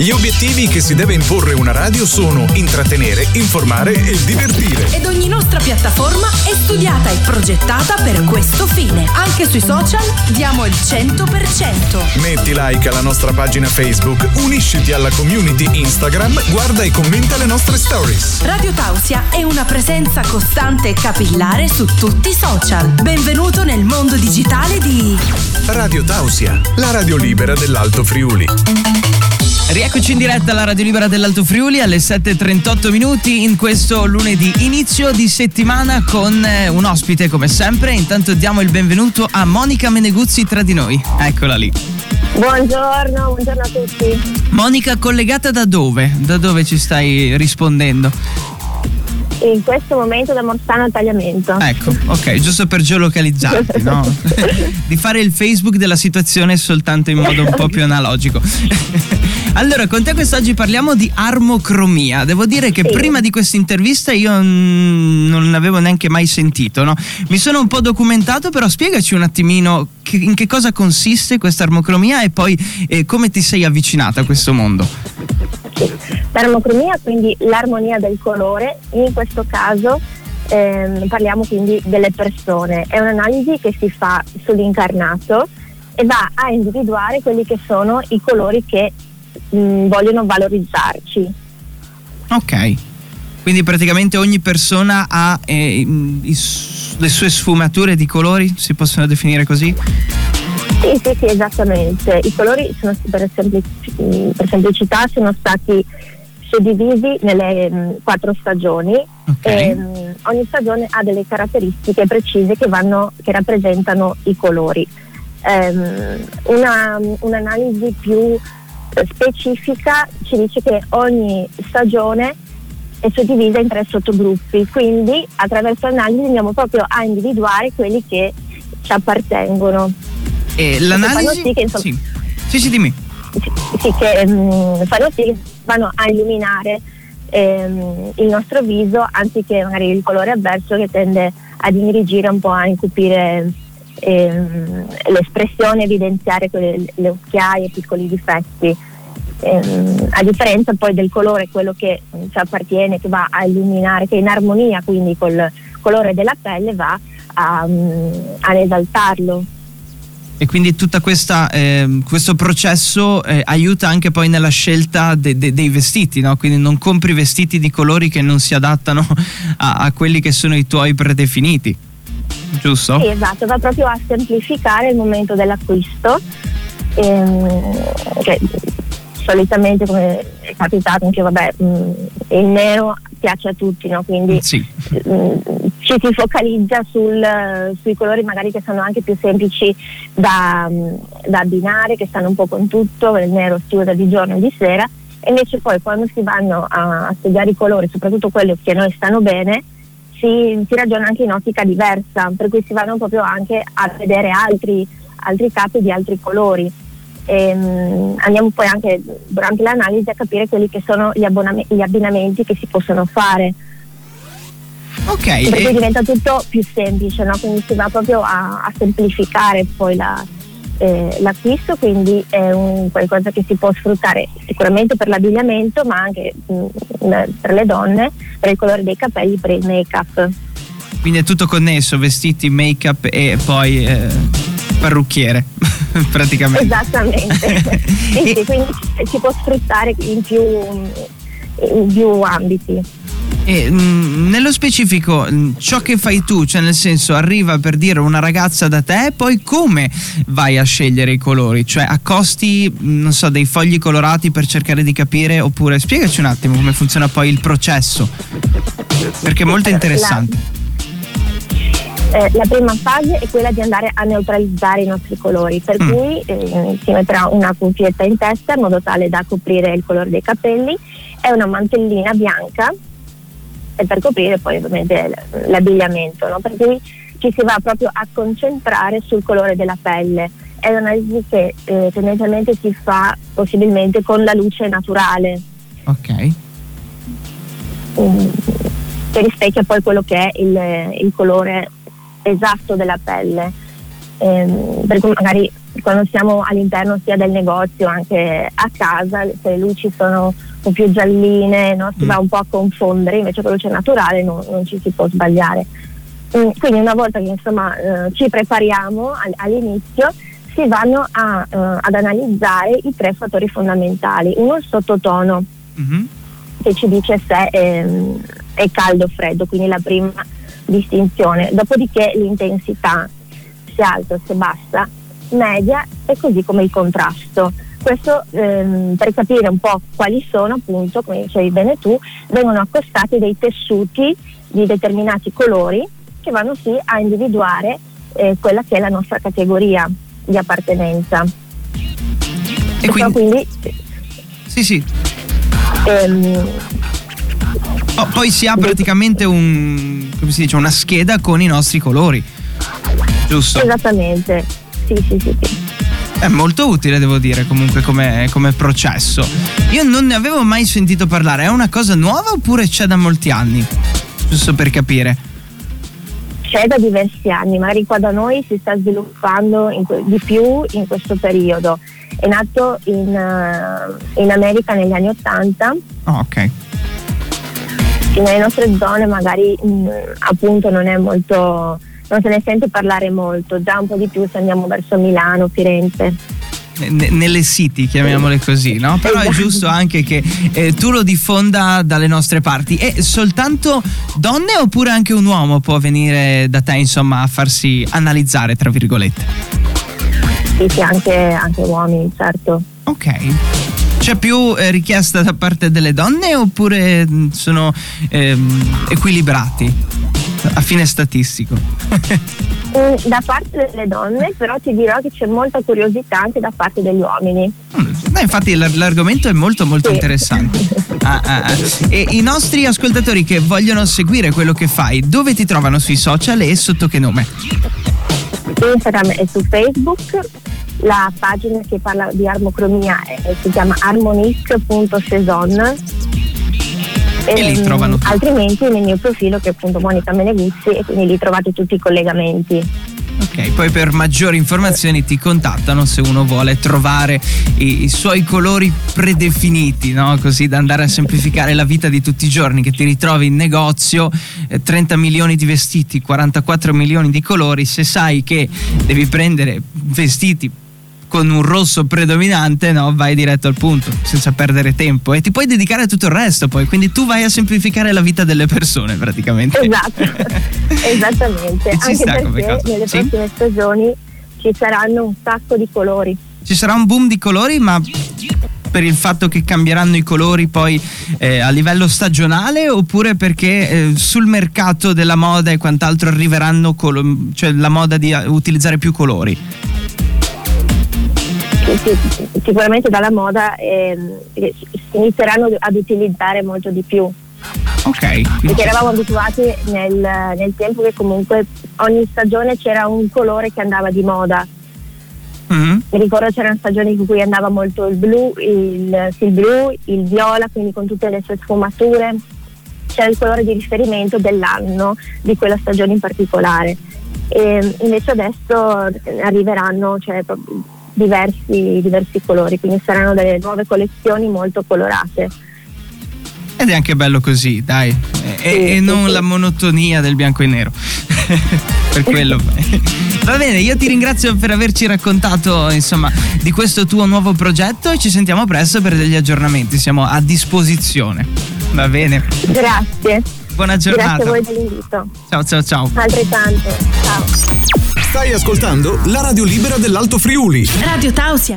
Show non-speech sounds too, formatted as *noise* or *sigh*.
Gli obiettivi che si deve imporre una radio sono intrattenere, informare e divertire. Ed ogni nostra piattaforma è studiata e progettata per questo fine. Anche sui social diamo il 100%. Metti like alla nostra pagina Facebook, unisciti alla community Instagram, guarda e commenta le nostre stories. Radio Tausia è una presenza costante e capillare su tutti i social. Benvenuto nel mondo digitale di Radio Tausia, la radio libera dell'Alto Friuli. Rieccoci in diretta alla Radio Libera dell'Alto Friuli alle 7.38 minuti in questo lunedì inizio di settimana con eh, un ospite come sempre. Intanto diamo il benvenuto a Monica Meneguzzi tra di noi. Eccola lì. Buongiorno, buongiorno a tutti. Monica, collegata da dove? Da dove ci stai rispondendo? In questo momento da Morsano al tagliamento. Ecco, ok, giusto per geolocalizzarti, no? *laughs* Di fare il Facebook della situazione soltanto in modo un po' più analogico. Allora, con te quest'oggi parliamo di armocromia. Devo dire che Sì. prima di questa intervista io non l'avevo neanche mai sentito, no? Mi sono un po' documentato, però spiegaci un attimino che- in che cosa consiste questa armocromia e poi eh, come ti sei avvicinata a questo mondo. L'armocromia, quindi l'armonia del colore, in questo caso ehm, parliamo quindi delle persone. È un'analisi che si fa sull'incarnato e va a individuare quelli che sono i colori che mh, vogliono valorizzarci. Ok. Quindi praticamente ogni persona ha eh, le sue sfumature di colori, si possono definire così? Sì, sì, sì, esattamente. I colori sono, per, mh, per semplicità sono stati suddivisi nelle mh, quattro stagioni Ok. e mh, ogni stagione ha delle caratteristiche precise che, vanno, che rappresentano i colori. Ehm, una- un'analisi più eh, specifica ci dice che ogni stagione è suddivisa in tre sottogruppi, quindi attraverso l'analisi andiamo proprio a individuare quelli che ci appartengono. E l'analisi... sì che, insomma- Sì. sì, sì, dimmi. Sì, che mm, fanno sì che vanno a illuminare ehm, il nostro viso anziché magari il colore avverso che tende ad ingrigire un po' a incupire ehm, l'espressione, evidenziare quelle, le occhiaie, piccoli difetti. Ehm, a differenza poi del colore, quello che ci appartiene, che va a illuminare, che è in armonia quindi col colore della pelle, va a, mm, ad esaltarlo. E quindi tutto questo processo eh, aiuta anche poi nella scelta de- de- dei vestiti, no? Quindi non compri vestiti di colori che non si adattano a, a quelli che sono i tuoi predefiniti, giusto? Sì, esatto, va proprio a semplificare il momento dell'acquisto, ehm, che solitamente come è capitato anche vabbè, mh, il nero piace a tutti, no? quindi Sì. mh, ci si focalizza sul- sui colori magari che sono anche più semplici da, mh, da abbinare, che stanno un po' con tutto, il nero si usa di giorno e di sera, e invece poi quando si vanno a, a studiare i colori, soprattutto quelli che a noi stanno bene, si, si ragiona anche in ottica diversa, per cui si vanno proprio anche a vedere altri, altri capi di altri colori. Ehm, andiamo poi anche durante l'analisi a capire quelli che sono gli, gli abbinamenti che si possono fare, Ok, per cui e- diventa tutto più semplice, no? quindi si va proprio a, a semplificare poi la- eh, l'acquisto, quindi è un qualcosa che si può sfruttare sicuramente per l'abbigliamento, ma anche mh, per le donne, per il colore dei capelli, per il make-up. quindi è tutto connesso, vestiti, make-up e poi eh, parrucchiere, *laughs* praticamente. Esattamente, *laughs* sì, quindi si può sfruttare in più, in più ambiti. E, mh, nello specifico, mh, ciò che fai tu, cioè nel senso arriva per dire una ragazza da te, poi come vai a scegliere i colori? Cioè accosti, mh, non so, dei fogli colorati per cercare di capire oppure spiegaci un attimo come funziona poi il processo, perché è molto La- interessante. Eh, la prima fase è quella di andare a neutralizzare i nostri colori, per Mm. cui eh, si metterà una cuffietta in testa in modo tale da coprire il colore dei capelli e una mantellina bianca e per coprire poi ovviamente l'abbigliamento, no? per cui ci si va proprio a concentrare sul colore della pelle. È un'analisi che eh, tendenzialmente si fa possibilmente con la luce naturale. Ok. mm, che rispecchia poi quello che è il, il colore esatto della pelle. Ehm, per cui magari quando siamo all'interno sia del negozio anche a casa, se le luci sono un po' più gialline, no? si mm. va un po' a confondere, invece con luce naturale non, non ci si può sbagliare. Mm, quindi una volta che insomma, eh, ci prepariamo all'inizio si vanno a, eh, ad analizzare i tre fattori fondamentali. Uno è il sottotono mm-hmm. che ci dice se è, è caldo o freddo, quindi la prima distinzione. Dopodiché l'intensità, se alta o se bassa, media e così come il contrasto. Questo ehm, per capire un po' quali sono, appunto, come dicevi bene tu, vengono accostati dei tessuti di determinati colori che vanno sì a individuare eh, quella che è la nostra categoria di appartenenza. E quindi... quindi sì, sì. Ehm, oh, poi si ha praticamente un, si dice, una scheda con i nostri colori, giusto? Esattamente, sì, sì, sì. sì. È molto utile, devo dire, comunque come, come, processo. Io non ne avevo mai sentito parlare. È una cosa nuova oppure c'è da molti anni? Giusto per capire c'è da diversi anni, magari qua da noi si sta sviluppando que- di più in questo periodo. È nato in, uh, in America negli anni Ottanta. Oh, ok. Nelle nostre zone magari mh, mm, appunto non è molto, non se ne sente parlare molto, già un po' di più se andiamo verso Milano, Firenze nelle city, chiamiamole così, no? Però è giusto anche che eh, tu lo diffonda dalle nostre parti. E soltanto donne oppure anche un uomo può venire da te, insomma, a farsi analizzare, tra virgolette? Sì, sì, anche, anche uomini, certo. Ok. C'è più eh, richiesta da parte delle donne oppure mm, sono ehm, equilibrati a fine statistico? Mm, *laughs* da parte delle donne, però ti dirò che c'è molta curiosità anche da parte degli uomini. Mm, infatti l'argomento è molto molto sì. interessante. *laughs* Ah, ah, ah. E i nostri ascoltatori che vogliono seguire quello che fai, dove ti trovano sui social e sotto che nome? Instagram e su Facebook. La pagina che parla di armocromia è, si chiama harmonic.saison e, e lì ehm, trovano tutto. altrimenti nel mio profilo che è appunto Monica Meneguzzi e quindi lì trovate tutti i collegamenti Ok, poi per maggiori informazioni ti contattano se uno vuole trovare i, i suoi colori predefiniti, no? così da andare a semplificare la vita di tutti i giorni, che ti ritrovi in negozio eh, 30 milioni di vestiti, 44 milioni di colori, se sai che devi prendere vestiti con un rosso predominante, no, vai diretto al punto, senza perdere tempo e ti puoi dedicare a tutto il resto poi, quindi tu vai a semplificare la vita delle persone praticamente. Esatto, *laughs* esattamente, anche perché nelle sì? prossime stagioni ci saranno un sacco di colori. Ci sarà un boom di colori, ma per il fatto che cambieranno i colori poi eh, a livello stagionale oppure perché eh, sul mercato della moda e quant'altro arriveranno colo- cioè la moda di utilizzare più colori? Sicuramente dalla moda eh, si inizieranno ad utilizzare molto di più. Ok. Perché eravamo abituati nel, nel, tempo che comunque ogni stagione c'era un colore che andava di moda. Mm-hmm. Mi ricordo c'erano stagioni in cui andava molto il blu, il, il blu, il viola, quindi con tutte le sue sfumature. C'era il colore di riferimento dell'anno, di quella stagione in particolare. E invece adesso arriveranno, cioè, diversi, diversi colori, quindi saranno delle nuove collezioni molto colorate. Ed è anche bello così, dai, e, sì, e non sì. la monotonia del bianco e nero. *laughs* per quello. *laughs* Va bene, io ti ringrazio per averci raccontato insomma di questo tuo nuovo progetto e ci sentiamo presto per degli aggiornamenti, siamo a disposizione. Va bene. Grazie. Buona giornata. Grazie a voi dell'invito. Ciao ciao ciao. Altrettanto. Ciao. Stai ascoltando la radio libera dell'Alto Friuli. Radio Tausia.